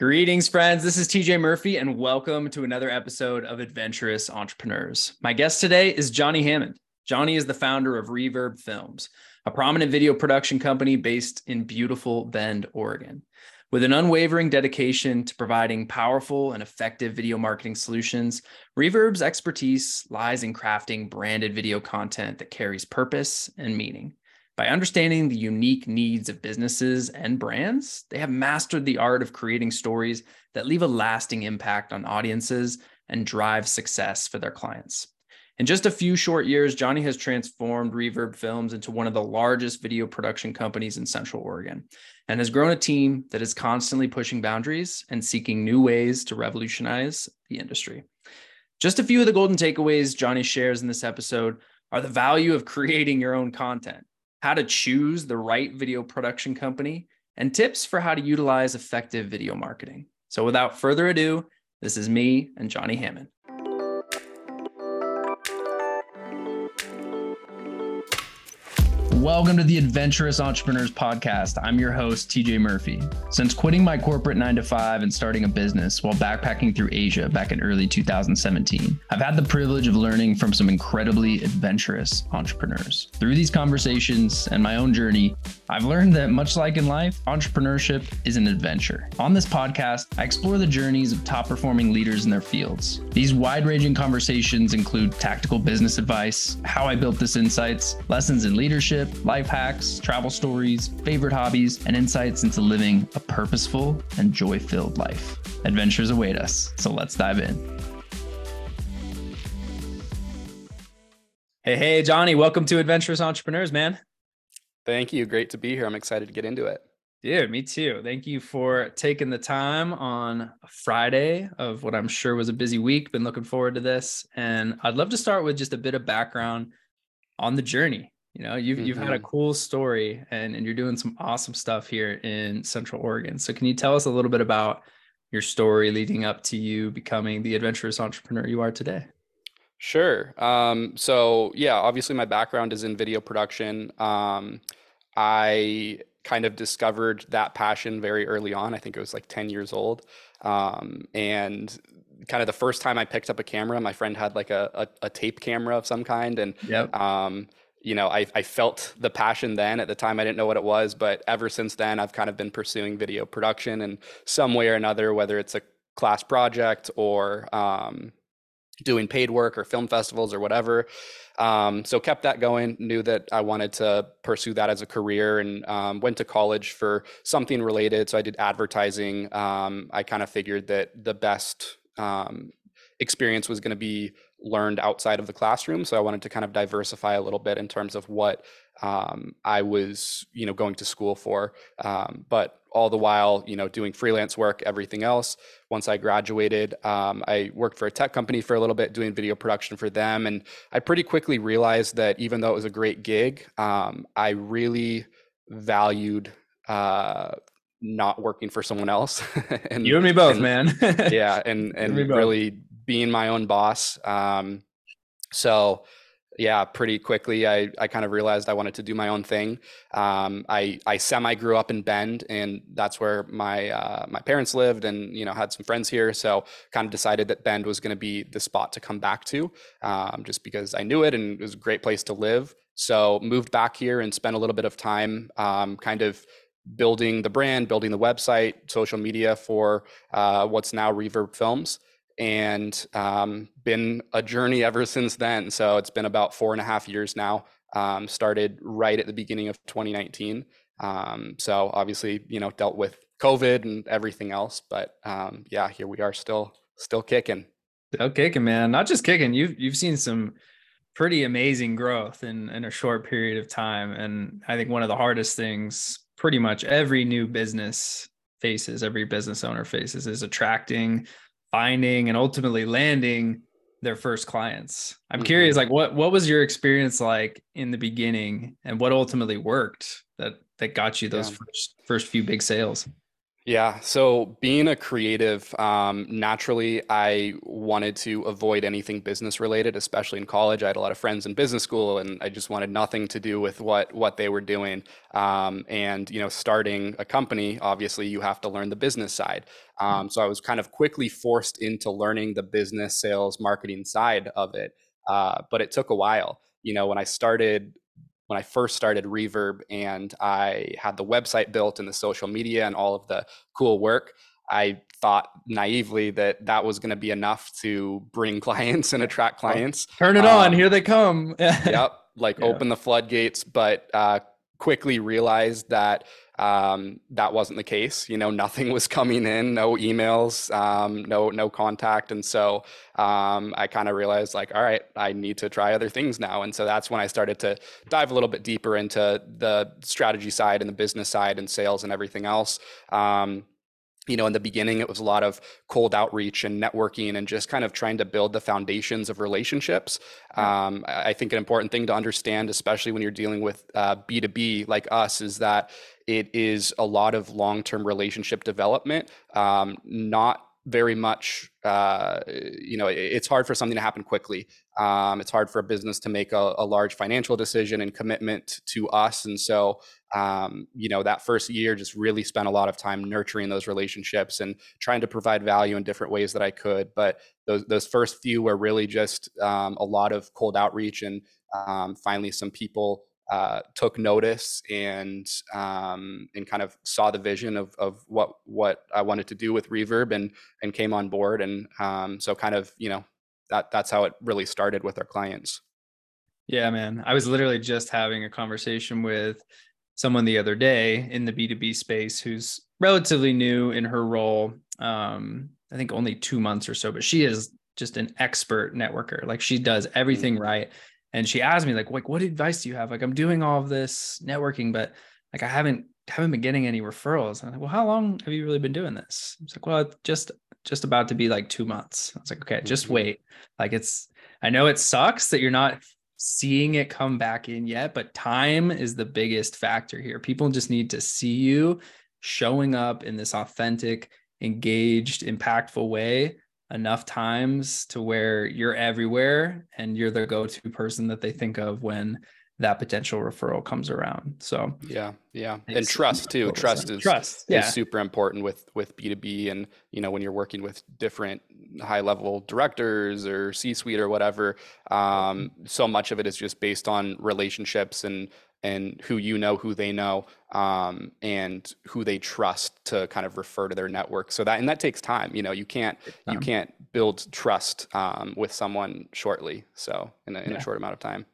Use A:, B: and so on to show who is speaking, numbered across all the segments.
A: Greetings, friends. This is TJ Murphy, and welcome to another episode of Adventurous Entrepreneurs. My guest today is Johnny Hammond. Johnny is the founder of Reverb Films, a prominent video production company based in beautiful Bend, Oregon. With an unwavering dedication to providing powerful and effective video marketing solutions, Reverb's expertise lies in crafting branded video content that carries purpose and meaning. By understanding the unique needs of businesses and brands, they have mastered the art of creating stories that leave a lasting impact on audiences and drive success for their clients. In just a few short years, Johnny has transformed Reverb Films into one of the largest video production companies in Central Oregon and has grown a team that is constantly pushing boundaries and seeking new ways to revolutionize the industry. Just a few of the golden takeaways Johnny shares in this episode are the value of creating your own content how to choose the right video production company, and tips for how to utilize effective video marketing. So, without further ado, this is me and Johnny Hammond. Welcome to the Adventurous Entrepreneurs Podcast. I'm your host, TJ Murphy. Since quitting my corporate nine to five and starting a business while backpacking through Asia back in early 2017, I've had the privilege of learning from some incredibly adventurous entrepreneurs. Through these conversations and my own journey, I've learned that much like in life, entrepreneurship is an adventure. On this podcast, I explore the journeys of top performing leaders in their fields. These wide ranging conversations include tactical business advice, how I built this insights, lessons in leadership, life hacks, travel stories, favorite hobbies, and insights into living a purposeful and joy filled life. Adventures await us, so let's dive in. Hey, hey, Johnny, welcome to Adventurous Entrepreneurs, man.
B: Thank you. Great to be here. I'm excited to get into it.
A: Yeah, me too. Thank you for taking the time on a Friday of what I'm sure was a busy week. Been looking forward to this. And I'd love to start with just a bit of background on the journey you know you've, mm-hmm. you've had a mm-hmm. cool story and, and you're doing some awesome stuff here in central oregon so can you tell us a little bit about your story leading up to you becoming the adventurous entrepreneur you are today
B: sure. Um, so yeah obviously my background is in video production. Um, i kind of discovered that passion very early on. I think it was like 10 years old. Um, and kind of the first time i picked up a camera my friend had like a, a, a tape camera of some kind. And yep. um, you know, I, I felt the passion then. At the time, I didn't know what it was, but ever since then, I've kind of been pursuing video production in some way or another, whether it's a class project or um, doing paid work or film festivals or whatever. Um, so kept that going. Knew that I wanted to pursue that as a career, and um, went to college for something related. So I did advertising. Um, I kind of figured that the best um, experience was going to be learned outside of the classroom. So I wanted to kind of diversify a little bit in terms of what um, I was, you know, going to school for. Um, but all the while, you know, doing freelance work, everything else. Once I graduated, um, I worked for a tech company for a little bit, doing video production for them, and I pretty quickly realized that even though it was a great gig, um, I really valued uh, not working for someone else.
A: and, you and me both,
B: and,
A: man.
B: yeah, and and really being my own boss. Um, so yeah, pretty quickly, I, I kind of realized I wanted to do my own thing. Um, I, I semi grew up in Bend, and that's where my uh, my parents lived, and you know had some friends here. So kind of decided that Bend was going to be the spot to come back to, um, just because I knew it and it was a great place to live. So moved back here and spent a little bit of time, um, kind of building the brand, building the website, social media for uh, what's now Reverb Films and um, been a journey ever since then. So it's been about four and a half years now. Um, started right at the beginning of 2019. Um, so obviously, you know, dealt with COVID and everything else, but um, yeah, here we are, still still kicking.
A: Still kicking, man. Not just kicking. You've you've seen some pretty amazing growth in in a short period of time, and I think one of the hardest things, pretty much every new business faces, every business owner faces, is attracting finding and ultimately landing their first clients. I'm mm-hmm. curious, like what what was your experience like in the beginning, and what ultimately worked that that got you those yeah. first first few big sales?
B: Yeah. So being a creative, um, naturally, I wanted to avoid anything business related, especially in college. I had a lot of friends in business school, and I just wanted nothing to do with what what they were doing. Um, and you know, starting a company, obviously, you have to learn the business side. Um, so I was kind of quickly forced into learning the business, sales, marketing side of it. Uh, but it took a while. You know, when I started when I first started Reverb and I had the website built and the social media and all of the cool work, I thought naively that that was going to be enough to bring clients and attract clients.
A: Turn it um, on, here they come.
B: yep, like yeah. open the floodgates, but uh, quickly realized that um, that wasn't the case. You know, nothing was coming in, no emails, um, no no contact, and so um, I kind of realized like, all right, I need to try other things now. And so that's when I started to dive a little bit deeper into the strategy side and the business side and sales and everything else. Um, you know, in the beginning, it was a lot of cold outreach and networking and just kind of trying to build the foundations of relationships. Um, I think an important thing to understand, especially when you're dealing with uh, B2B like us, is that it is a lot of long term relationship development, um, not very much uh, you know it's hard for something to happen quickly. Um, it's hard for a business to make a, a, large financial decision and commitment to us and so um, you know that first year just really spent a lot of time nurturing those relationships and trying to provide value in different ways that i could but those, those first few were really just um, a lot of cold outreach and um, finally some people uh, took notice and um, and kind of saw the vision of of what what I wanted to do with Reverb and and came on board and um, so kind of you know that that's how it really started with our clients.
A: Yeah, man. I was literally just having a conversation with someone the other day in the B2B space who's relatively new in her role. Um, I think only two months or so, but she is just an expert networker. Like she does everything mm-hmm. right and she asked me like like what advice do you have? Like i'm doing all of this networking but like i haven't haven't been getting any referrals. And I'm like, well how long have you really been doing this? It's like well just just about to be like two months. I was like okay just mm-hmm. wait. Like it's i know it sucks that you're not seeing it come back in yet but time is the biggest factor here. People just need to see you showing up in this authentic engaged impactful way enough times to where you're everywhere and you're the go-to person that they think of when that potential referral comes around. So
B: yeah, yeah, and trust too. Trust is
A: trust.
B: Yeah. is super important with with B two B, and you know when you're working with different high level directors or C suite or whatever. Um, so much of it is just based on relationships and and who you know, who they know, um, and who they trust to kind of refer to their network. So that and that takes time. You know, you can't you can't build trust um, with someone shortly. So in a, in yeah. a short amount of time.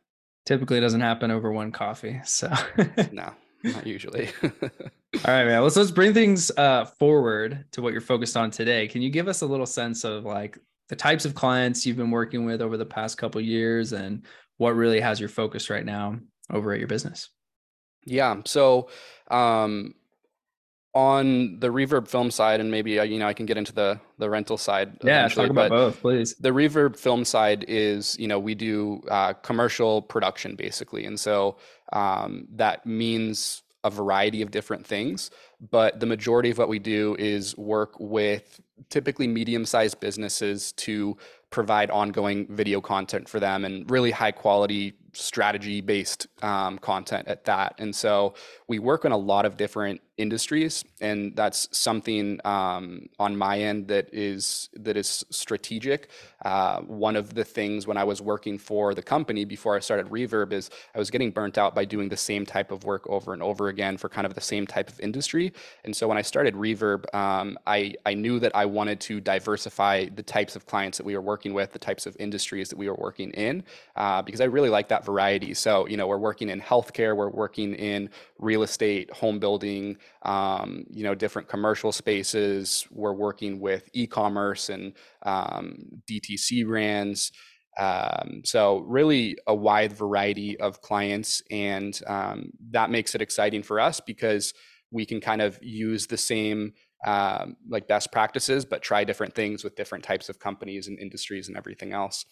A: Typically, doesn't happen over one coffee. So
B: no, not usually.
A: All right, man. Let's let's bring things uh, forward to what you're focused on today. Can you give us a little sense of like the types of clients you've been working with over the past couple years and what really has your focus right now over at your business?
B: Yeah. So, um, on the reverb film side and maybe uh, you know i can get into the the rental side
A: yeah talk about both please
B: the reverb film side is you know we do uh, commercial production basically and so um, that means a variety of different things but the majority of what we do is work with typically medium sized businesses to provide ongoing video content for them and really high quality strategy based um, content at that. And so we work on a lot of different industries, and that's something um, on my end that is that is strategic. Uh, one of the things when I was working for the company before I started Reverb is I was getting burnt out by doing the same type of work over and over again for kind of the same type of industry. And so when I started Reverb, um, I I knew that I wanted to diversify the types of clients that we were working with, the types of industries that we were working in, uh, because I really like that variety. So you know we're working in healthcare, we're working in real estate, home building, um, you know, different commercial spaces. We're working with e-commerce and um, DTC brands. Um, so really a wide variety of clients, and um, that makes it exciting for us because we can kind of use the same um, like best practices, but try different things with different types of companies and industries and everything else.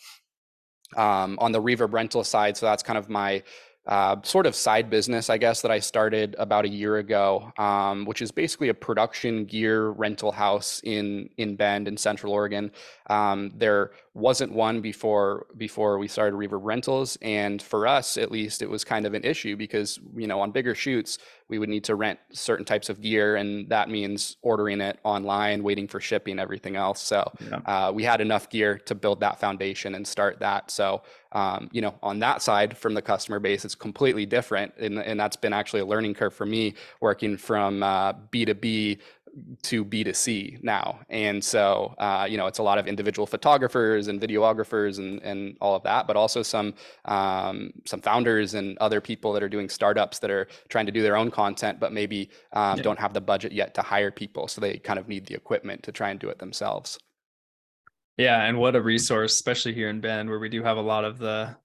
B: Um, on the reverb rental side, so that's kind of my uh, sort of side business, I guess, that I started about a year ago, um, which is basically a production gear rental house in in Bend in Central Oregon. Um, there wasn't one before before we started Reverb Rentals, and for us at least, it was kind of an issue because you know on bigger shoots we would need to rent certain types of gear, and that means ordering it online, waiting for shipping, everything else. So yeah. uh, we had enough gear to build that foundation and start that. So um, you know, on that side from the customer base, it's completely different, and, and that's been actually a learning curve for me working from uh, B two B to B2C now. And so, uh, you know, it's a lot of individual photographers and videographers and, and all of that, but also some, um, some founders and other people that are doing startups that are trying to do their own content, but maybe um, yeah. don't have the budget yet to hire people. So they kind of need the equipment to try and do it themselves.
A: Yeah, and what a resource, especially here in Bend, where we do have a lot of the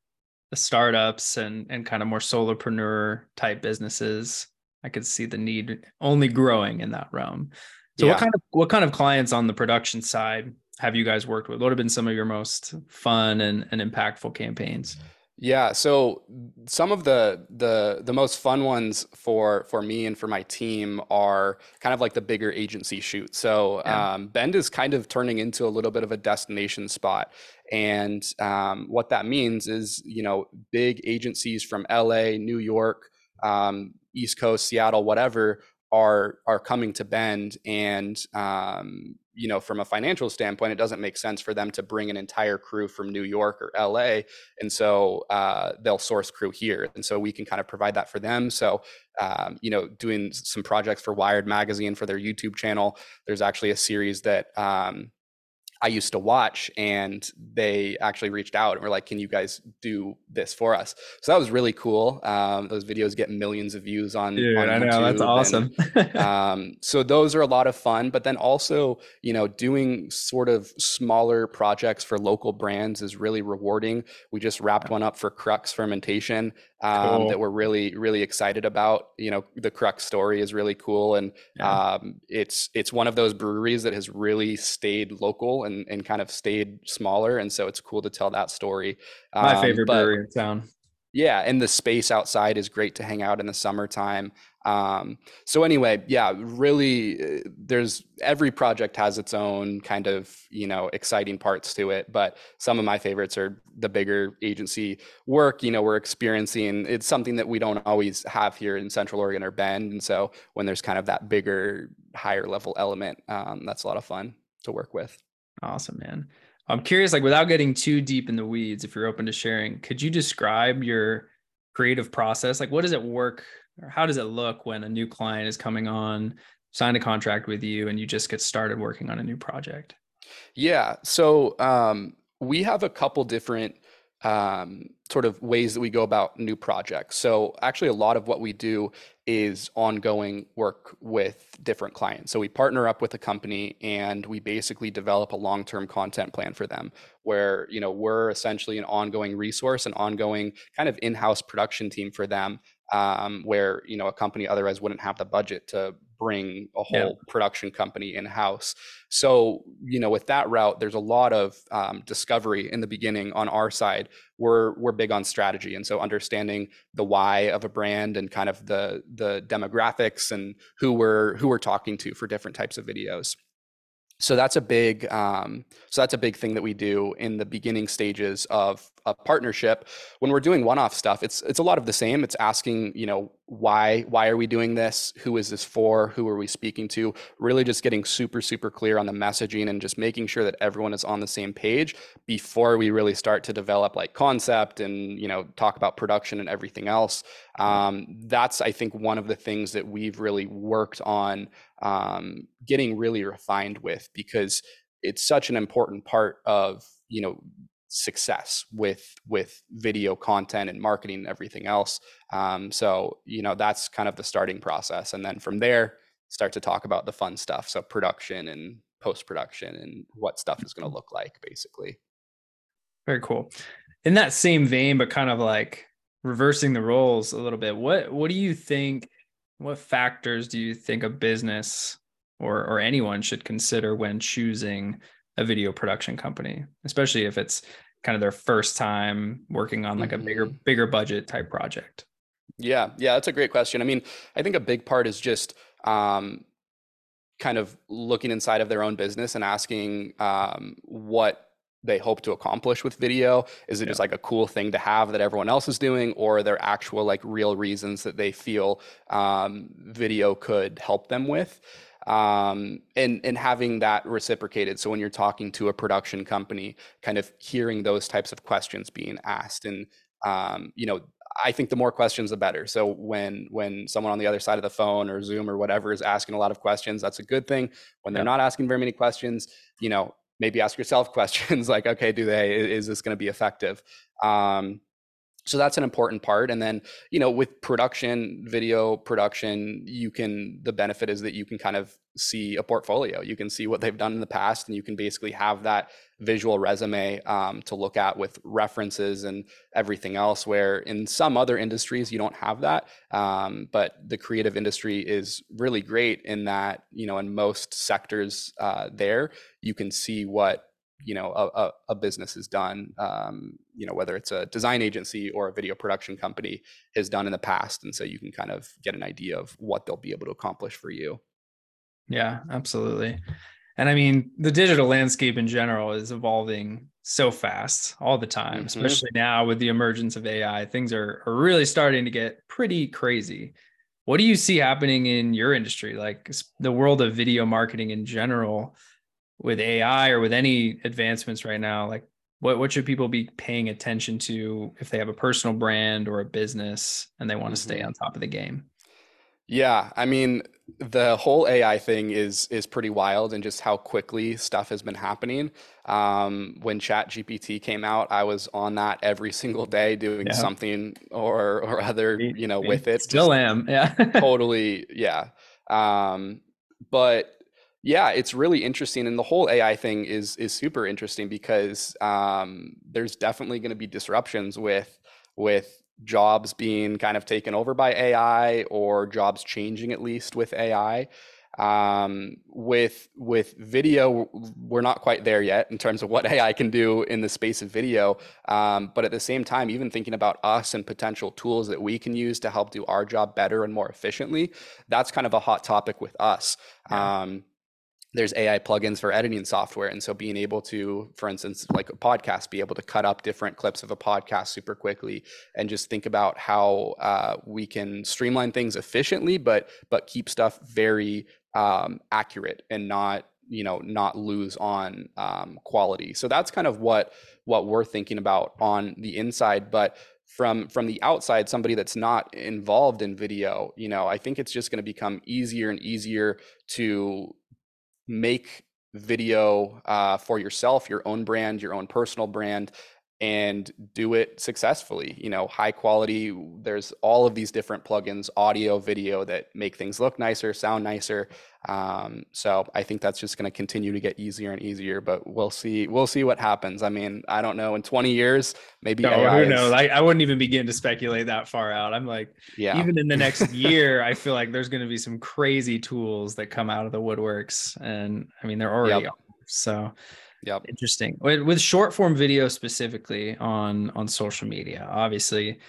A: the startups and and kind of more solopreneur type businesses. I could see the need only growing in that realm. So, yeah. what kind of what kind of clients on the production side have you guys worked with? What have been some of your most fun and, and impactful campaigns?
B: Yeah, so some of the the the most fun ones for for me and for my team are kind of like the bigger agency shoot. So yeah. um, Bend is kind of turning into a little bit of a destination spot, and um, what that means is you know big agencies from LA, New York, um, East Coast, Seattle, whatever are are coming to Bend, and um, you know, from a financial standpoint, it doesn't make sense for them to bring an entire crew from New York or LA. And so uh, they'll source crew here. And so we can kind of provide that for them. So, um, you know, doing some projects for Wired Magazine for their YouTube channel. There's actually a series that um, I used to watch, and they actually reached out and were like, "Can you guys do this for us?" So that was really cool. Um, those videos get millions of views on.
A: Dude, on I know that's awesome.
B: and, um, so those are a lot of fun, but then also, you know, doing sort of smaller projects for local brands is really rewarding. We just wrapped one up for Crux Fermentation um, cool. that we're really really excited about. You know, the Crux story is really cool, and yeah. um, it's it's one of those breweries that has really stayed local and and kind of stayed smaller, and so it's cool to tell that story.
A: My um, favorite but, brewery in town.
B: Yeah, and the space outside is great to hang out in the summertime. Um, so anyway, yeah, really, uh, there's every project has its own kind of you know exciting parts to it, but some of my favorites are the bigger agency work. You know, we're experiencing it's something that we don't always have here in Central Oregon or Bend, and so when there's kind of that bigger, higher level element, um, that's a lot of fun to work with.
A: Awesome, man. I'm curious, like without getting too deep in the weeds, if you're open to sharing, could you describe your creative process? Like, what does it work or how does it look when a new client is coming on, sign a contract with you, and you just get started working on a new project?
B: Yeah. So um, we have a couple different um, sort of ways that we go about new projects. So actually, a lot of what we do is ongoing work with different clients. So we partner up with a company and we basically develop a long-term content plan for them where, you know, we're essentially an ongoing resource, an ongoing kind of in-house production team for them um, where you know a company otherwise wouldn't have the budget to bring a whole yeah. production company in house. So you know with that route, there's a lot of um, discovery in the beginning on our side. We're we're big on strategy, and so understanding the why of a brand and kind of the the demographics and who we're who we're talking to for different types of videos so that's a big um, so that's a big thing that we do in the beginning stages of a partnership when we're doing one-off stuff it's it's a lot of the same. It's asking you know why why are we doing this? Who is this for? Who are we speaking to? Really just getting super super clear on the messaging and just making sure that everyone is on the same page before we really start to develop like concept and you know talk about production and everything else. Um, that's i think one of the things that we've really worked on um, getting really refined with because it's such an important part of you know success with with video content and marketing and everything else. Um, so you know that's kind of the starting process. And then from there start to talk about the fun stuff. So production and post production and what stuff is going to look like basically.
A: Very cool. In that same vein but kind of like reversing the roles a little bit what what do you think what factors do you think a business or or anyone should consider when choosing a video production company, especially if it's kind of their first time working on like mm-hmm. a bigger mm-hmm. bigger budget type project?
B: Yeah, yeah, that's a great question. I mean, I think a big part is just um, kind of looking inside of their own business and asking um, what they hope to accomplish with video is it yeah. just like a cool thing to have that everyone else is doing or are there actual like real reasons that they feel um, video could help them with um, and and having that reciprocated so when you're talking to a production company kind of hearing those types of questions being asked and um, you know I think the more questions, the better. So when when someone on the other side of the phone or Zoom or whatever is asking a lot of questions, that's a good thing. When they're yeah. not asking very many questions, you know, maybe ask yourself questions like, okay, do they is this going to be effective? Um, so that's an important part and then you know with production video production you can the benefit is that you can kind of see a portfolio. You can see what they've done in the past and you can basically have that visual resume um, to look at with references and everything else where in some other industries you don't have that um, but the creative industry is really great in that you know in most sectors uh, there you can see what you know a, a, business has done um, you know whether it's a design agency or a video production company has done in the past and so you can kind of get an idea of what they'll be able to accomplish for you.
A: Yeah absolutely. And i mean the digital landscape in general is evolving so fast all the time mm-hmm. especially now with the emergence of ai things are, are really starting to get pretty crazy. What do you see happening in your industry like the world of video marketing in general with AI or with any advancements right now, like what what should people be paying attention to if they have a personal brand or a business and they want to stay mm-hmm. on top of the game?
B: Yeah, I mean, the whole AI thing is is pretty wild, and just how quickly stuff has been happening. Um, when Chat GPT came out, I was on that every single day, doing yeah. something or or other, you know, with it.
A: Still just am, yeah.
B: totally, yeah. Um, but yeah, it's really interesting, and the whole AI thing is is super interesting because um, there's definitely going to be disruptions with with jobs being kind of taken over by AI or jobs changing at least with AI. Um, with with video, we're not quite there yet in terms of what AI can do in the space of video. Um, but at the same time, even thinking about us and potential tools that we can use to help do our job better and more efficiently, that's kind of a hot topic with us. Yeah. Um, there's AI plugins for editing software. And so being able to, for instance, like a podcast, be able to cut up different clips of a podcast super quickly and just think about how uh, we can streamline things efficiently, but but keep stuff very um, accurate and not you know not lose on um, quality. So that's kind of what what we're thinking about on the inside, but from from the outside somebody that's not involved in video you know i think it's just going to become easier and easier to make video uh, for yourself, your own brand, your own personal brand, and do it successfully. You know, high quality. There's all of these different plugins, audio, video that make things look nicer, sound nicer. Um, so I think that's just going to continue to get easier and easier. But we'll see. We'll see what happens. I mean, I don't know. In 20 years, maybe.
A: No, who knows? I, I wouldn't even begin to speculate that far out. I'm like, yeah. Even in the next year, I feel like there's going to be some crazy tools that come out of the woodworks, and I mean, they're already. Yep. So
B: Yep.
A: Interesting. With, with short form video specifically on on social media, obviously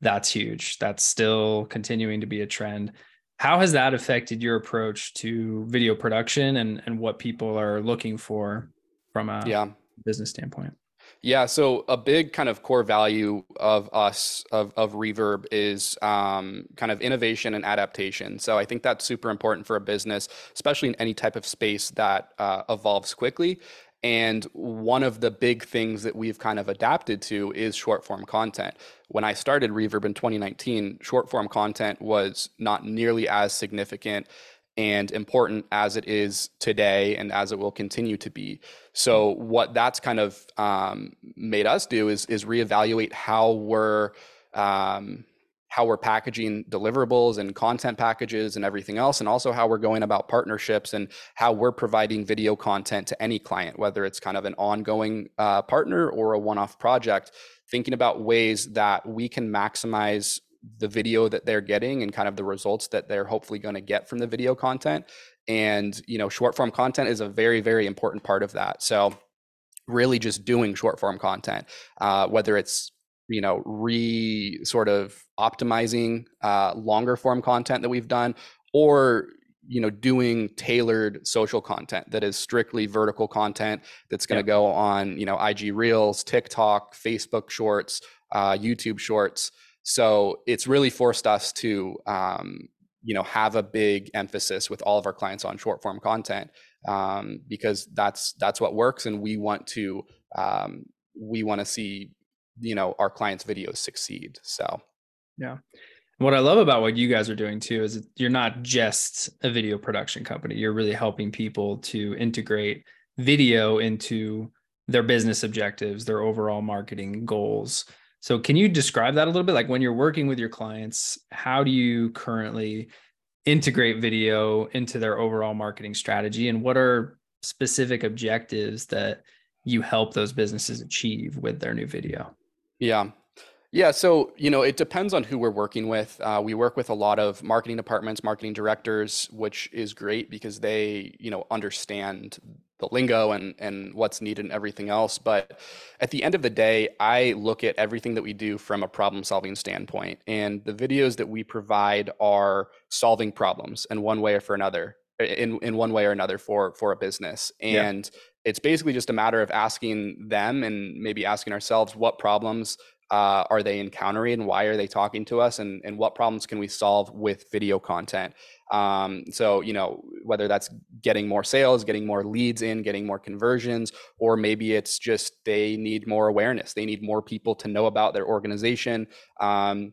A: that's huge. That's still continuing to be a trend. How has that affected your approach to video production and and what people are looking for from a yeah. business standpoint?
B: Yeah, so a big kind of core value of us of of Reverb is um, kind of innovation and adaptation. So I think that's super important for a business, especially in any type of space that uh, evolves quickly. And one of the big things that we've kind of adapted to is short form content. When I started Reverb in 2019, short form content was not nearly as significant and important as it is today and as it will continue to be. So, what that's kind of um, made us do is, is reevaluate how we're um, how we're packaging deliverables and content packages and everything else, and also how we're going about partnerships and how we're providing video content to any client, whether it's kind of an ongoing uh, partner or a one off project, thinking about ways that we can maximize the video that they're getting and kind of the results that they're hopefully going to get from the video content. And, you know, short form content is a very, very important part of that. So, really just doing short form content, uh, whether it's you know re sort of optimizing uh, longer form content that we've done or you know doing tailored social content that is strictly vertical content that's going to go on you know ig reels tiktok facebook shorts uh, youtube shorts. So it's really forced us to um, you know have a big emphasis with all of our clients on short form content um, because that's that's what works and we want to um, we want to see you know our clients videos succeed so.
A: Yeah. What i love about what you guys are doing too is you're not just a video production company you're really helping people to integrate video into their business objectives their overall marketing goals. So can you describe that a little bit? Like when you're working with your clients how do you currently integrate video into their overall marketing strategy? And what are specific objectives that you help those businesses achieve with their new video
B: yeah. Yeah, so you know, it depends on who we're working with. Uh, we work with a lot of marketing departments, marketing directors, which is great because they, you know, understand the lingo and and what's needed and everything else. But at the end of the day, I look at everything that we do from a problem-solving standpoint, and the videos that we provide are solving problems in one way or for another, in in one way or another for for a business, and. Yeah it's basically just a matter of asking them and maybe asking ourselves what problems uh, are they encountering and why are they talking to us and, and what problems can we solve with video content? Um, so you know whether that's getting more sales getting more leads in getting more conversions or maybe it's just they need more awareness. They need more people to know about their organization. Um,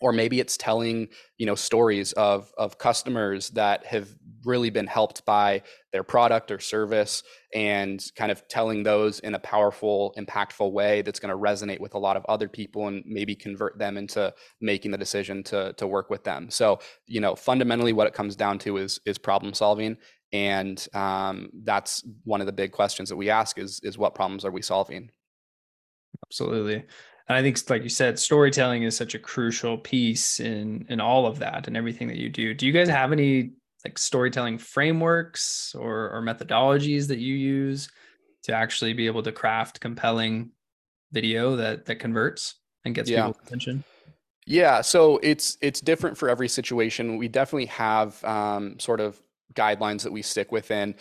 B: or maybe it's telling you know stories of of customers that have really been helped by their product or service and kind of telling those in a powerful impactful way that's going to resonate with a lot of other people and maybe convert them into making the decision to to work with them. So you know fundamentally what it comes down to is is problem solving and um, that's one of the big questions that we ask is is what problems are we solving?
A: Absolutely and I think, like you said, storytelling is such a crucial piece in in all of that and everything that you do. Do you guys have any like storytelling frameworks or, or methodologies that you use to actually be able to craft compelling video that that converts and gets yeah. people's attention?
B: Yeah, so it's it's different for every situation. We definitely have um, sort of guidelines that we stick within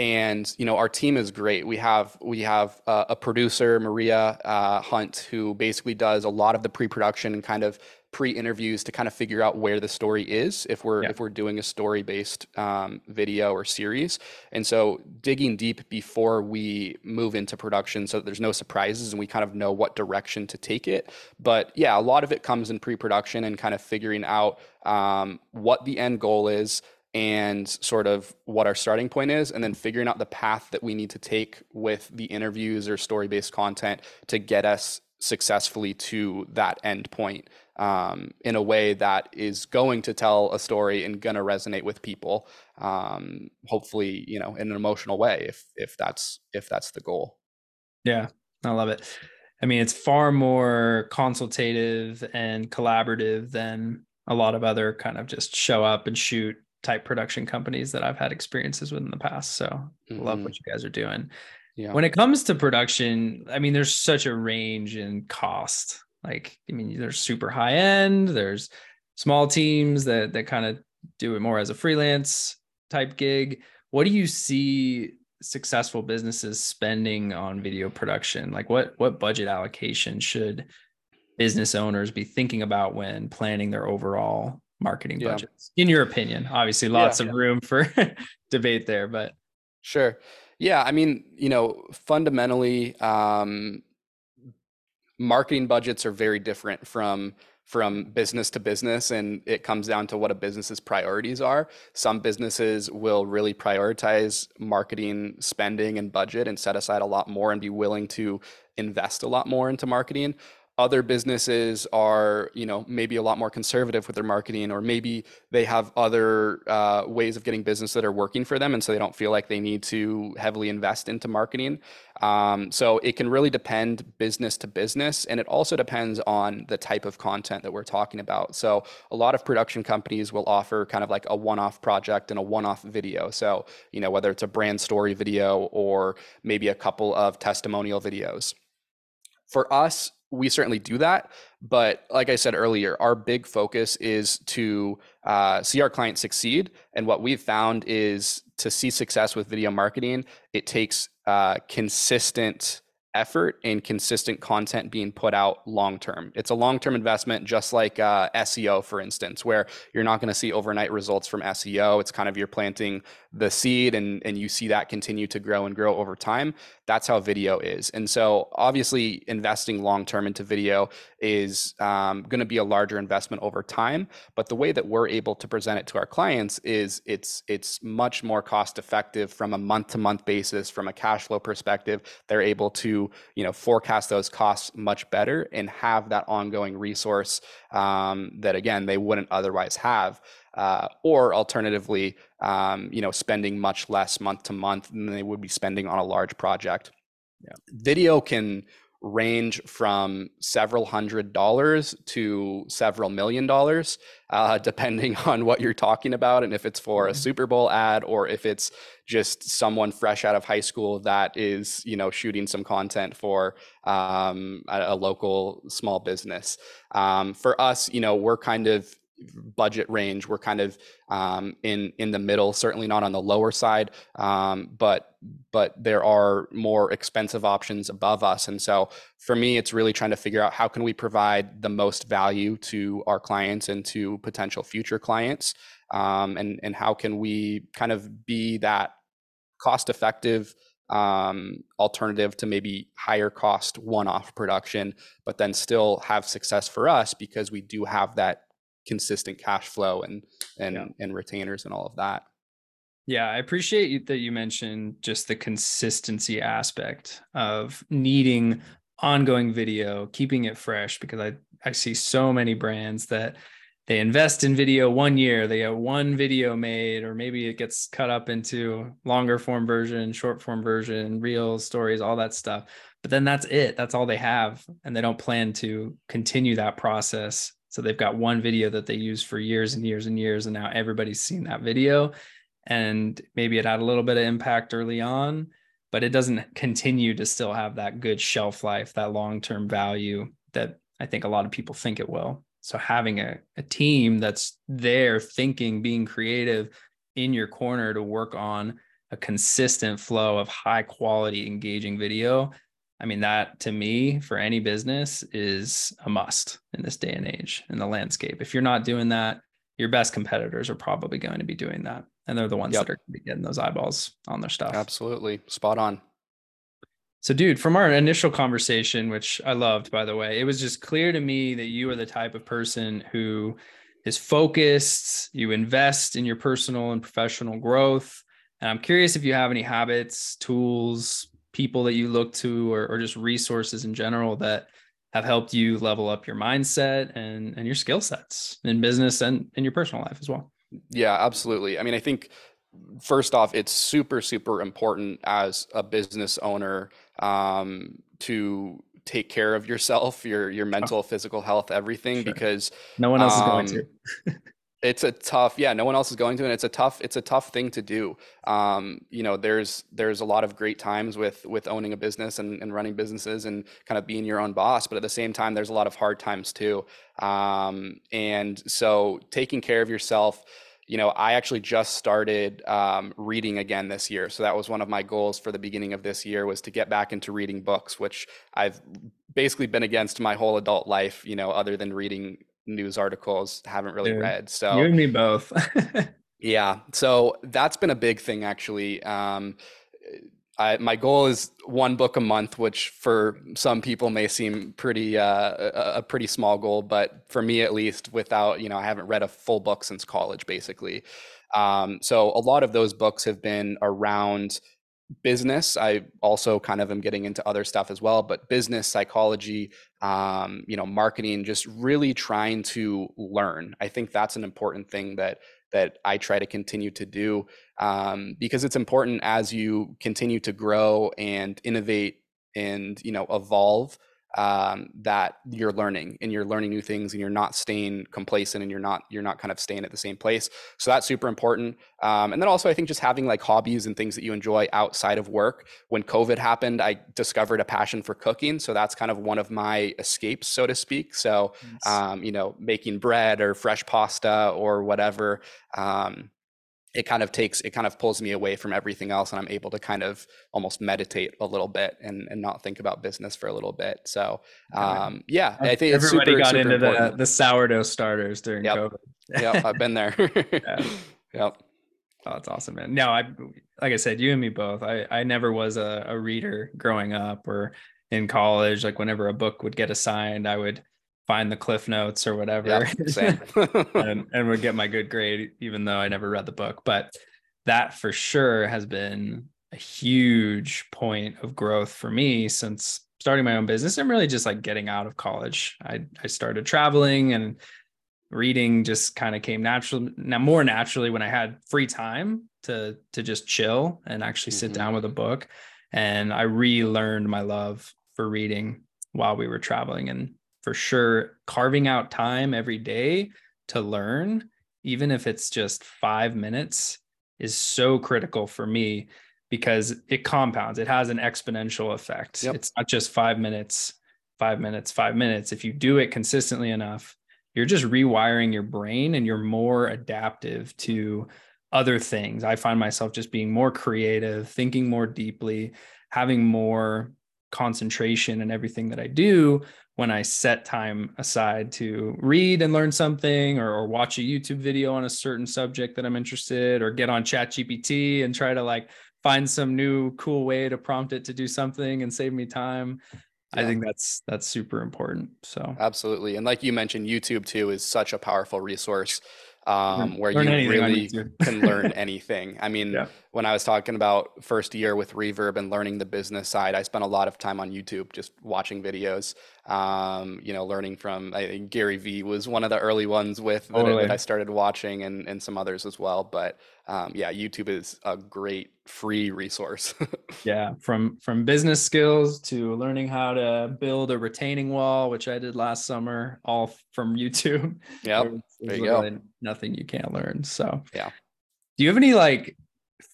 B: and you know our team is great. We have we have uh, a producer maria uh, hunt who basically does a lot of the pre-production and kind of pre-interviews to kind of figure out where the story is if we're yeah. if we're doing a story based um, video or series. And so digging deep before we move into production so there's no surprises and we kind of know what direction to take it. But yeah a lot of it comes in pre-production and kind of figuring out um, what the end goal is and sort of what our starting point is, and then figuring out the path that we need to take with the interviews or story based content to get us successfully to that end point um, in a way that is going to tell a story and going to resonate with people um, hopefully you know in an emotional way if if that's if that's the goal.
A: Yeah i love it. I mean it's far more consultative and collaborative than a lot of other kind of just show up and shoot type production companies that I've had experiences with in the past. So mm-hmm. love what mm-hmm. you guys are doing. Yeah. When it comes to production, I mean, there's such a range in cost. Like, I mean, there's super high end, there's small teams that that kind of do it more as a freelance type gig. What do you see successful businesses spending on video production? Like what what budget allocation should business owners be thinking about when planning their overall marketing yeah. budgets in your opinion obviously lots yeah, of yeah. room for debate there but
B: sure yeah i mean you know fundamentally um, marketing budgets are very different from from business to business and it comes down to what a business's priorities are some businesses will really prioritize marketing spending and budget and set aside a lot more and be willing to invest a lot more into marketing other businesses are you know maybe a lot more conservative with their marketing or maybe they have other uh, ways of getting business that are working for them and so they don't feel like they need to heavily invest into marketing. Um, so it can really depend business to business and it also depends on the type of content that we're talking about. So a lot of production companies will offer kind of like a one-off project and a one-off video. So you know whether it's a brand story video or maybe a couple of testimonial videos. For us we certainly do that. But like I said earlier, our big focus is to uh, see our clients succeed. And what we've found is to see success with video marketing, it takes uh, consistent effort and consistent content being put out long term. It's a long term investment, just like uh, SEO, for instance, where you're not going to see overnight results from SEO. It's kind of you're planting the seed and, and you see that continue to grow and grow over time. That's how video is. And so, obviously, investing long term into video is um, going to be a larger investment over time. But the way that we're able to present it to our clients is it's it's much more cost effective from a month to month basis, from a cash flow perspective. They're able to you know forecast those costs much better and have that ongoing resource um, that again they wouldn't otherwise have. Uh, or alternatively, um, you know, spending much less month to month than they would be spending on a large project. Yeah. Video can range from several hundred dollars to several million dollars, uh, depending on what you're talking about and if it's for a mm-hmm. Super Bowl ad or if it's just someone fresh out of high school that is, you know, shooting some content for um, a, a, local small business. Um, for us, you know, we're kind of budget range. We're kind of um, in in the middle, certainly not on the lower side, um, but but there are more expensive options above us. And so for me, it's really trying to figure out how can we provide the most value to our clients and to potential future clients, um, and and how can we kind of be that cost effective um, alternative to maybe higher cost one-off production, but then still have success for us because we do have that consistent cash flow and and yeah. and retainers and all of that.
A: Yeah, I appreciate that you mentioned just the consistency aspect of needing ongoing video, keeping it fresh because I I see so many brands that they invest in video one year, they have one video made, or maybe it gets cut up into longer form version, short form version, reels, stories, all that stuff. But then that's it. That's all they have. And they don't plan to continue that process so they've got one video that they use for years and years and years, and now everybody's seen that video. And maybe it had a little bit of impact early on, but it doesn't continue to still have that good shelf life, that long term value that I think a lot of people think it will. So having a, a team that's there thinking, being creative in your corner to work on a consistent flow of high quality, engaging video I mean, that to me, for any business, is a must in this day and age in the landscape. If you're not doing that, your best competitors are probably going to be doing that. And they're the ones yep. that are going to be getting those eyeballs on their stuff.
B: Absolutely. Spot on.
A: So, dude, from our initial conversation, which I loved, by the way, it was just clear to me that you are the type of person who is focused, you invest in your personal and professional growth. And I'm curious if you have any habits, tools, people that you look to or, or just resources in general that have helped you level up your mindset and and your skill sets in business and in your personal life as well
B: yeah absolutely i mean i think first off it's super super important as a business owner um, to take care of yourself your your mental oh. physical health everything sure. because
A: no one else um, is going
B: to um, it's a tough yeah no one else is going to and it's a tough it's a tough thing to do. Um, you know there's there's a lot of great times with with owning a business and, and running businesses and kind of being your own boss but at the same time there's a lot of hard times too. Um, and so taking care of yourself you know i actually just started um, reading again this year. So that was one of my goals for the beginning of this year was to get back into reading books which i've basically been against my whole adult life you know other than reading news articles haven't really Dude, read. So
A: you and me both.
B: yeah. So that's been a big thing actually. Um, I, my goal is one book a month, which for some people may seem pretty uh, a, a, pretty small goal, but for me at least, without you know, I haven't read a full book since college, basically. Um, so a lot of those books have been around business. I also kind of am getting into other stuff as well, but business, psychology, um, you know, marketing, just really trying to learn. I think that's an important thing that that I try to continue to do um, because it's important as you continue to grow and innovate and you know evolve. Um, that you're learning and you're learning new things and you're not staying complacent and you're not you're not kind of staying at the same place. So that's super important. Um, and then also i think just having like hobbies and things that you enjoy outside of work. When covid happened i discovered a passion for cooking so that's kind of one of my escapes so to speak. So um, you know making bread or fresh pasta or whatever um, it kind of takes it kind of pulls me away from everything else and i'm able to kind of almost meditate a little bit and, and not think about business for a little bit so um, yeah i think
A: everybody super, got super into the, the sourdough starters during
B: yep.
A: covid
B: yeah i've been there yeah. yep
A: Oh, that's awesome, man. No, I like I said, you and me both. I I never was a, a reader growing up or in college. Like whenever a book would get assigned, I would find the cliff notes or whatever. And, and would get my good grade even though i never read the book. But that for sure has been a huge point of growth for me since starting my own business and really just like getting out of college. I, I started traveling and reading just kind of came naturally now more naturally when i had free time to to just chill and actually sit mm-hmm. down with a book. And i relearned my love for reading while we were traveling and for sure carving out time every day to learn even if it's just 5 minutes is so critical for me because it compounds. It has an exponential effect. Yep. it's not just 5 minutes 5 minutes 5 minutes. If you do it consistently enough you're just rewiring your brain and you're more adaptive to other things. I find myself just being more creative thinking more deeply having more concentration in everything that I do when I set time aside to read and learn something or, or, watch a YouTube video on a certain subject that I'm interested or get on chat GPT and try to like find some new cool way to prompt it to do something and save me time. Yeah. I think that's that's super important. So
B: absolutely. And like you mentioned, YouTube too is such a powerful resource um, where learn you really can learn anything. I mean, yeah. when I was talking about first year with Reverb and learning the business side, I spent a lot of time on YouTube just watching videos. Um, you know, learning from I think Gary Vee was one of the early ones with that, that I started watching, and and some others as well. But um, yeah, YouTube is a great free resource.
A: yeah, from from business skills to learning how to build a retaining wall, which I did last summer, all from YouTube.
B: Yeah, there you go.
A: Nothing you can't learn. So
B: yeah.
A: Do you have any like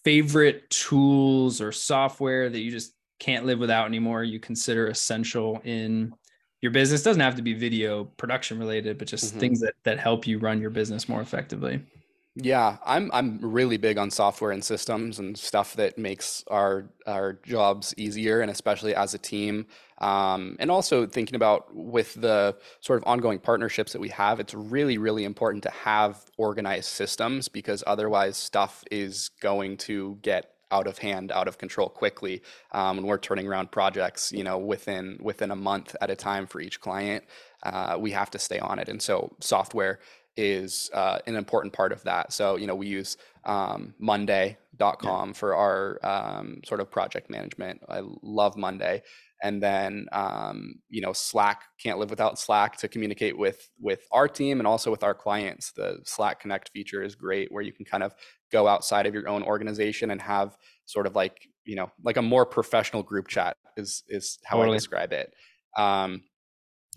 A: favorite tools or software that you just can't live without anymore? You consider essential in your business doesn't have to be video production related, but just mm-hmm. things that that help you run your business more effectively.
B: Yeah, I'm I'm really big on software and systems and stuff that makes our our jobs easier, and especially as a team. Um, and also thinking about with the sort of ongoing partnerships that we have, it's really really important to have organized systems because otherwise stuff is going to get out of hand, out of control quickly. Um, when we're turning around projects, you know, within within a month at a time for each client, uh, we have to stay on it. And so software is uh, an important part of that. So, you know, we use um, Monday.com yeah. for our um, sort of project management. I love Monday. And then, um, you know, Slack can't live without Slack to communicate with with our team and also with our clients. The Slack Connect feature is great, where you can kind of go outside of your own organization and have sort of like you know like a more professional group chat is is how totally. I describe it. Um,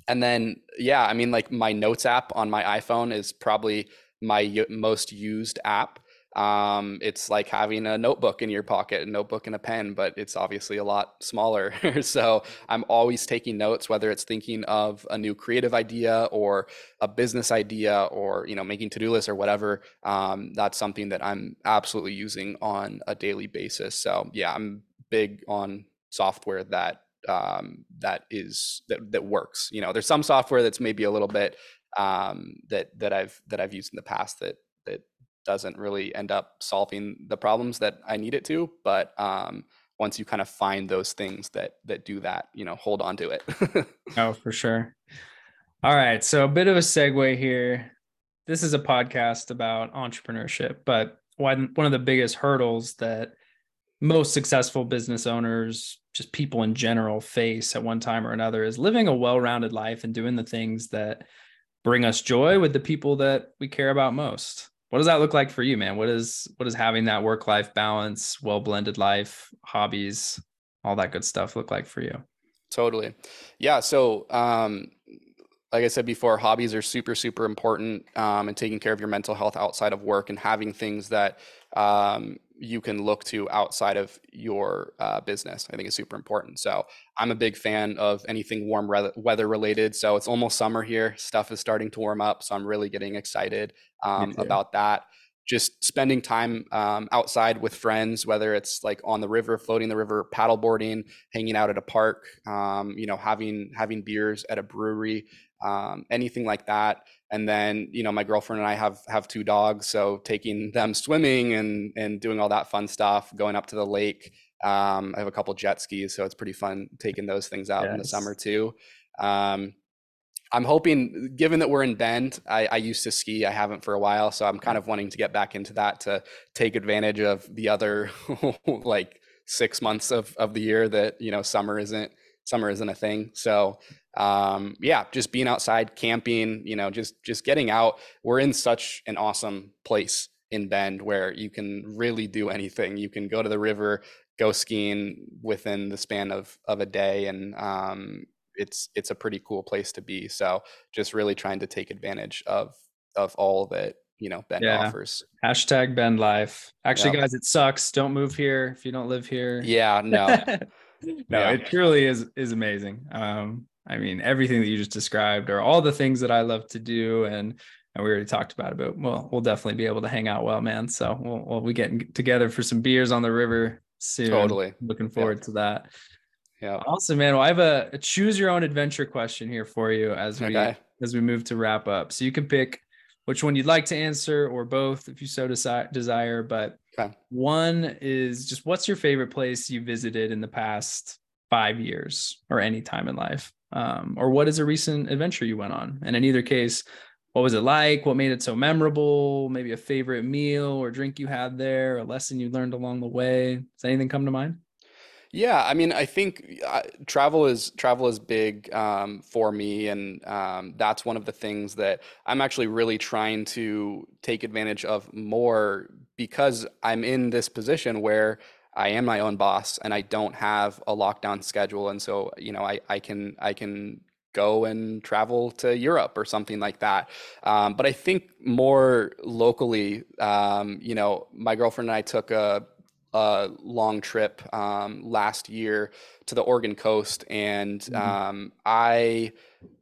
B: and then yeah i mean like my notes app on my iphone is probably my most used app. Um, it's like having a notebook in your pocket a notebook and a pen but it's obviously a lot smaller. So i'm always taking notes whether it's thinking of a new creative idea or a business idea or you know making to-do lists or whatever um, that's something that i'm absolutely using on a daily basis. So yeah i'm big on software that um, that is that that works. You know, there's some software that's maybe a little bit um, that that I've that I've used in the past that that doesn't really end up solving the problems that I need it to. But um, once you kind of find those things that that do that, you know, hold on to it.
A: oh, for sure. All right, so a bit of a segue here. This is a podcast about entrepreneurship, but one one of the biggest hurdles that most successful business owners, just people in general, face at one time or another is living a well rounded life and doing the things that bring us joy with the people that we care about most. What does that look like for you, man? What is what is having that work life balance, well blended life, hobbies, all that good stuff look like for you?
B: Totally. Yeah. So, um, like I said before, hobbies are super, super important, um, and taking care of your mental health outside of work and having things that um, you can look to outside of your uh, business, I think is super important. So I'm a big fan of anything warm weather related. So it's almost summer here. Stuff is starting to warm up. So I'm really getting excited um, about that. Just spending time um, outside with friends, whether it's like on the river, floating the river, paddleboarding, hanging out at a park, um, you know, having having beers at a brewery, um, anything like that. And then you know my girlfriend and i have have two dogs so taking them swimming and and doing all that fun stuff going up to the lake um, i have a couple jet skis so it's pretty fun taking those things out yes. in the summer too. Um, i'm hoping given that we're in bend I, I used to ski i haven't for a while so i'm kind of wanting to get back into that to take advantage of the other like six months of, of the year that you know summer isn't summer isn't a thing so um, yeah, just being outside, camping, you know, just just getting out. We're in such an awesome place in Bend where you can really do anything. You can go to the river, go skiing within the span of of a day, and um, it's it's a pretty cool place to be. So just really trying to take advantage of of all that you know Bend yeah. offers.
A: Hashtag Bend life. Actually, yep. guys, it sucks. Don't move here if you don't live here.
B: Yeah, no.
A: no, yeah. it truly is is amazing. Um, I mean, everything that you just described are all the things that I love to do. And, and we already talked about it, but well, we'll definitely be able to hang out well, man. So we'll, we'll be getting together for some beers on the river soon.
B: Totally.
A: Looking forward
B: yeah.
A: to that.
B: Yeah.
A: Awesome, man. Well, I have a, a, choose your own adventure question here for you as we, okay. as we move to wrap up. So you can pick which one you'd like to answer or both if you so desi- desire. But okay. one is just what's your favorite place you visited in the past five years or any time in life? um, or what is a recent adventure you went on? And in either case, what was it like? What made it so memorable? Maybe a favorite meal or drink you had there, a lesson you learned along the way. Does anything come to mind?
B: Yeah, I mean, I think uh, travel is travel is big um, for me, and um, that's one of the things that I'm actually really trying to take advantage of more because I'm in this position where I am my own boss and I don't have a lockdown schedule. And so, you know, I, I can, I can go and travel to Europe or something like that. Um, but I think more locally, um, you know, my girlfriend and I took a, a long trip um, last year to the Oregon coast, and mm-hmm. Um, I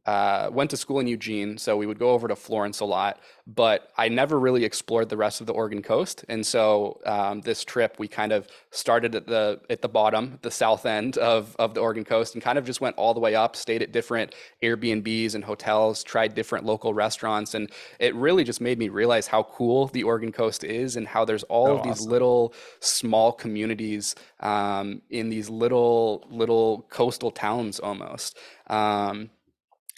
B: uh, went to school in Eugene, so we would go over to Florence a lot, but I never really explored the rest of the Oregon coast. And so um, this trip, we kind of started at the at the bottom, the south end of of the Oregon coast, and kind of just went all the way up. Stayed at different Airbnbs and hotels, tried different local restaurants, and it really just made me realize how cool the Oregon coast is, and how there's all oh, of these awesome. little small communities um, in these little little coastal towns almost. Um,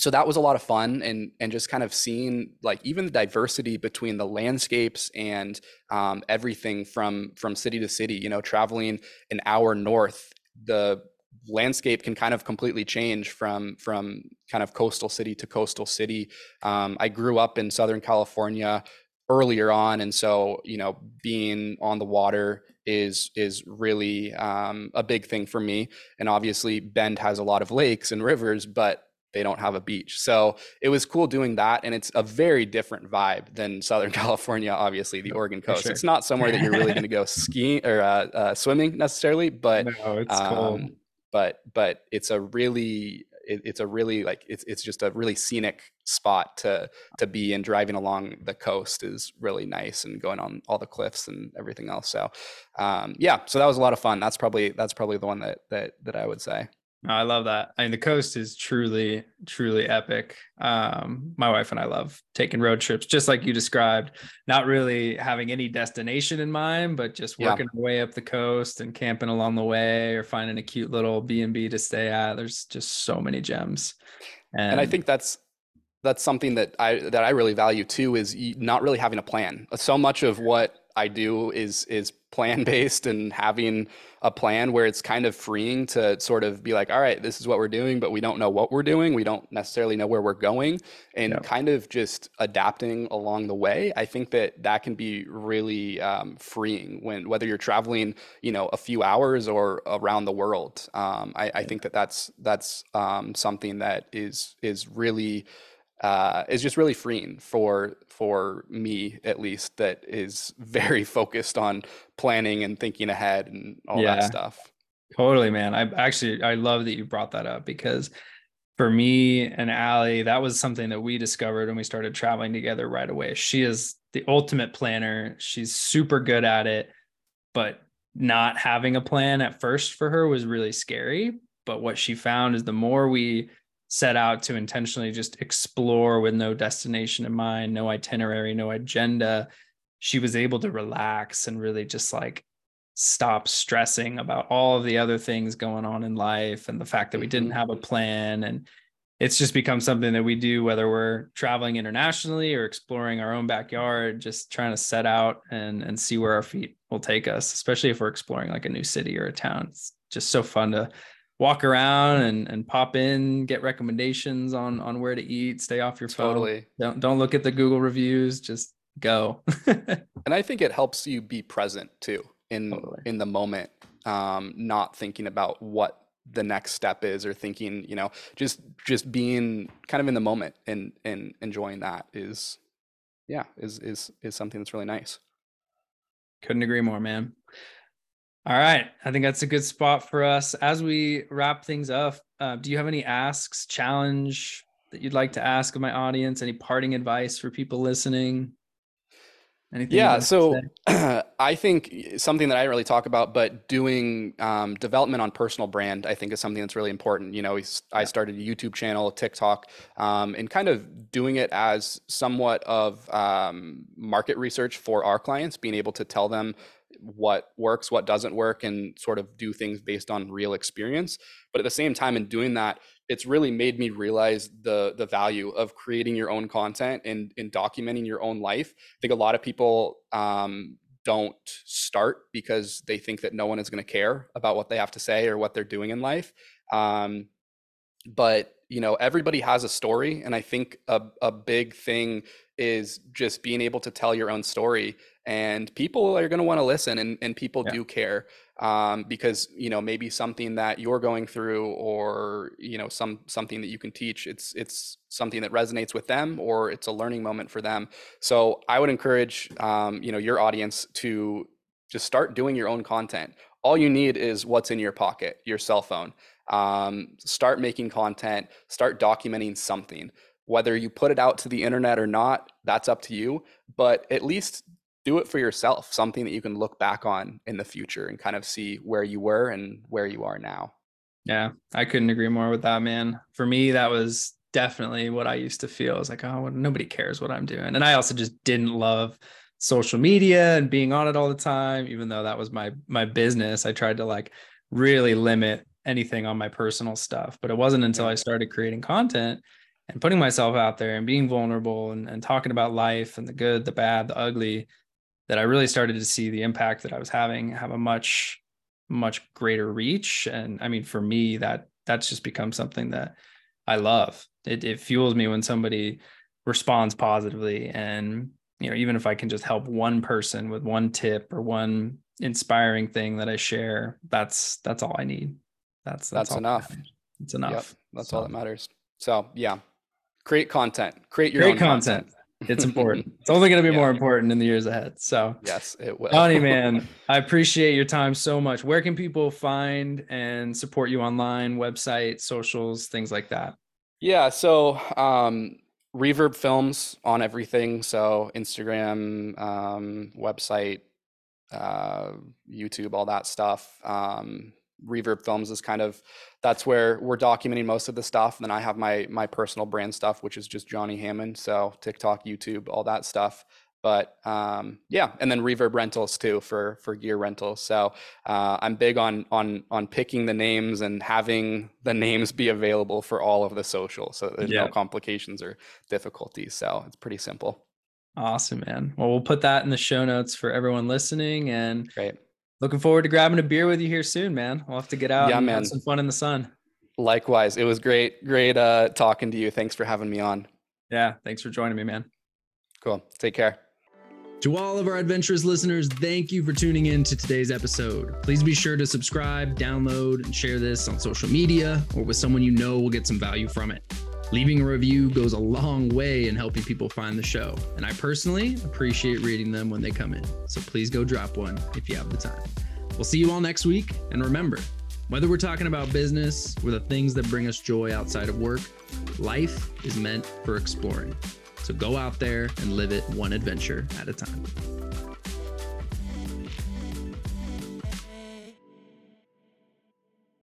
B: so that was a lot of fun and and just kind of seeing like even the diversity between the landscapes and um, everything from from city to city you know traveling an hour north the landscape can kind of completely change from from kind of coastal city to coastal city um, i grew up in southern california earlier on and so you know being on the water is is really um, a big thing for me and obviously bend has a lot of lakes and rivers but they don't have a beach. So it was cool doing that. And it's a very different vibe than Southern California, obviously, the Oregon coast. Sure. It's not somewhere that you're really going to go skiing or uh, uh, swimming necessarily, but,
A: no, it's um, cool.
B: but, but it's a really, it, it's a really like, it's, it's just a really scenic spot to, to be and driving along the coast is really nice and going on all the cliffs and everything else. So um, yeah, so that was a lot of fun. That's probably, that's probably the one that, that, that I would say.
A: I love that. I mean, the coast is truly, truly epic. Um, my wife and I love taking road trips, just like you described, not really having any destination in mind, but just working yeah. our way up the coast and camping along the way or finding a cute little B and B to stay at. There's just so many gems.
B: And, and I think that's that's something that I that I really value too is not really having a plan. So much of what I do is is plan based and having a plan where it's kind of freeing to sort of be like, all right, this is what we're doing, but we don't know what we're doing. We don't necessarily know where we're going, and yeah. kind of just adapting along the way. I think that that can be really um, freeing when whether you're traveling, you know, a few hours or around the world. Um, I, I, think that that's that's um, something that is is really uh, is just really freeing for for me at least that is very focused on planning and thinking ahead and all yeah, that stuff
A: totally man i actually i love that you brought that up because for me and Allie, that was something that we discovered when we started traveling together right away. She is the ultimate planner. She's super good at it, but not having a plan at first for her was really scary. But what she found is the more we set out to intentionally just explore with no destination in mind, no itinerary, no agenda, she was able to relax and really just like stop stressing about all of the other things going on in life and the fact that we didn't mm-hmm. have a plan and it's just become something that we do whether we're traveling internationally or exploring our own backyard just trying to set out and and see where our feet will take us especially if we're exploring like a new city or a town it's just so fun to walk around and and pop in, get recommendations on on where to eat, stay off your phone. Totally. Don't don't look at the Google reviews, just go.
B: and I think it helps you be present too in totally. in the moment, um, not thinking about what the next step is or thinking, you know, just just being kind of in the moment and and enjoying that is yeah, is is is something that's really nice.
A: Couldn't agree more, man. All right. I think that's a good spot for us. As we wrap things up, uh, do you have any asks, challenge that you'd like to ask of my audience? Any parting advice for people listening?
B: Anything yeah, so I think something that I really talk about, but doing um, development on personal brand, I think is something that's really important. You know, I started a YouTube channel, TikTok, um, and kind of doing it as somewhat of um, market research for our clients, being able to tell them what works, what doesn't work, and sort of do things based on real experience. But at the same time, in doing that, it's really made me realize the the value of creating your own content and, and documenting your own life. I think a lot of people um, don't start because they think that no one is going to care about what they have to say or what they're doing in life. Um, but you know, everybody has a story, and I think a a big thing is just being able to tell your own story and people are going to want to listen and, and people yeah. do care um, because you know maybe something that you're going through or you know some something that you can teach it's it's something that resonates with them or it's a learning moment for them so i would encourage um, you know your audience to just start doing your own content all you need is what's in your pocket your cell phone um, start making content start documenting something whether you put it out to the internet or not, that's up to you. But at least do it for yourself, something that you can look back on in the future and kind of see where you were and where you are now.
A: Yeah, I couldn't agree more with that, man. For me, that was definitely what I used to feel. I was like, oh, nobody cares what I'm doing. And I also just didn't love social media and being on it all the time, even though that was my my business. I tried to like really limit anything on my personal stuff. But it wasn't until I started creating content and putting myself out there and being vulnerable and, and talking about life and the good, the bad, the ugly, that I really started to see the impact that I was having have a much, much greater reach. And I mean, for me, that that's just become something that I love. It, it fuels me when somebody responds positively. And, you know, even if I can just help one person with one tip or one inspiring thing that I share, that's that's all I need. That's
B: that's, that's enough.
A: It's enough. Yep,
B: that's so. all that matters. So yeah, create content create your
A: create
B: own
A: content. content. It's important. It's only going to be yeah. more important in the years ahead so.
B: Yes it will.
A: Johnny man i appreciate your time so much. Where can people find and support you online website socials things like that?
B: Yeah so um reverb films on everything. So instagram um website uh youtube all that stuff. Um reverb films is kind of that's where we're documenting most of the stuff and then i have my my personal brand stuff which is just johnny hammond so tiktok youtube all that stuff but um, yeah and then reverb rentals too for for gear rentals so uh, i'm big on on on picking the names and having the names be available for all of the social so there's yeah. no complications or difficulties so it's pretty simple
A: Awesome, man. Well, we'll put that in the show notes for everyone listening and
B: Great.
A: Looking forward to grabbing a beer with you here soon, man. We'll have to get out
B: Yeah,
A: and
B: man.
A: have some fun in the sun.
B: Likewise. It was great, great uh, talking to you. Thanks for having me on.
A: Yeah. Thanks for joining me, man.
B: Cool. Take care.
A: To all of our adventurous listeners, thank you for tuning in to today's episode. Please be sure to subscribe, download, and share this on social media or with someone you know will get some value from it. Leaving a review goes a long way in helping people find the show, and I personally appreciate reading them when they come in. So please go drop one if you have the time. We'll see you all next week, and remember, whether we're talking about business or the things that bring us joy outside of work, life is meant for exploring. So go out there and live it one adventure at a time.